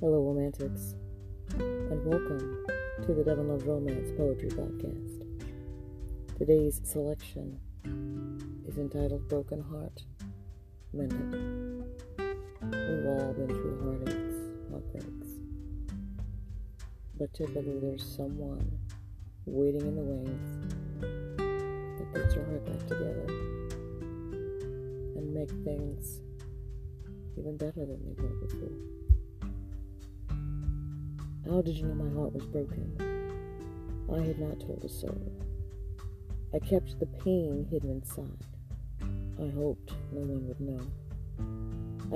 Hello, Romantics, and welcome to the Devin Love Romance Poetry Podcast. Today's selection is entitled Broken Heart Mended. We've all been through heartaches, heartbreaks, but typically there's someone waiting in the wings that puts your heart back together and make things even better than they were before. How did you know my heart was broken? I had not told a soul. I kept the pain hidden inside. I hoped no one would know.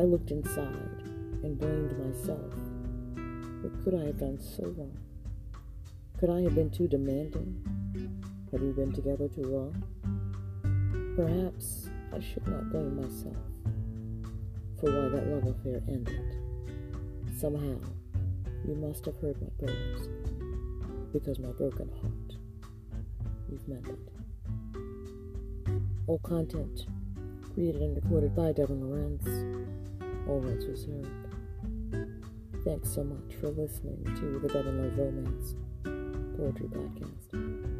I looked inside and blamed myself. What could I have done so wrong? Could I have been too demanding? Had we been together too long? Perhaps I should not blame myself for why that love affair ended. Somehow, you must have heard my prayers, because my broken heart you've mended. All content created and recorded by Devin Lorenz. All rights reserved. Thanks so much for listening to the Devin Love Romance Poetry Podcast.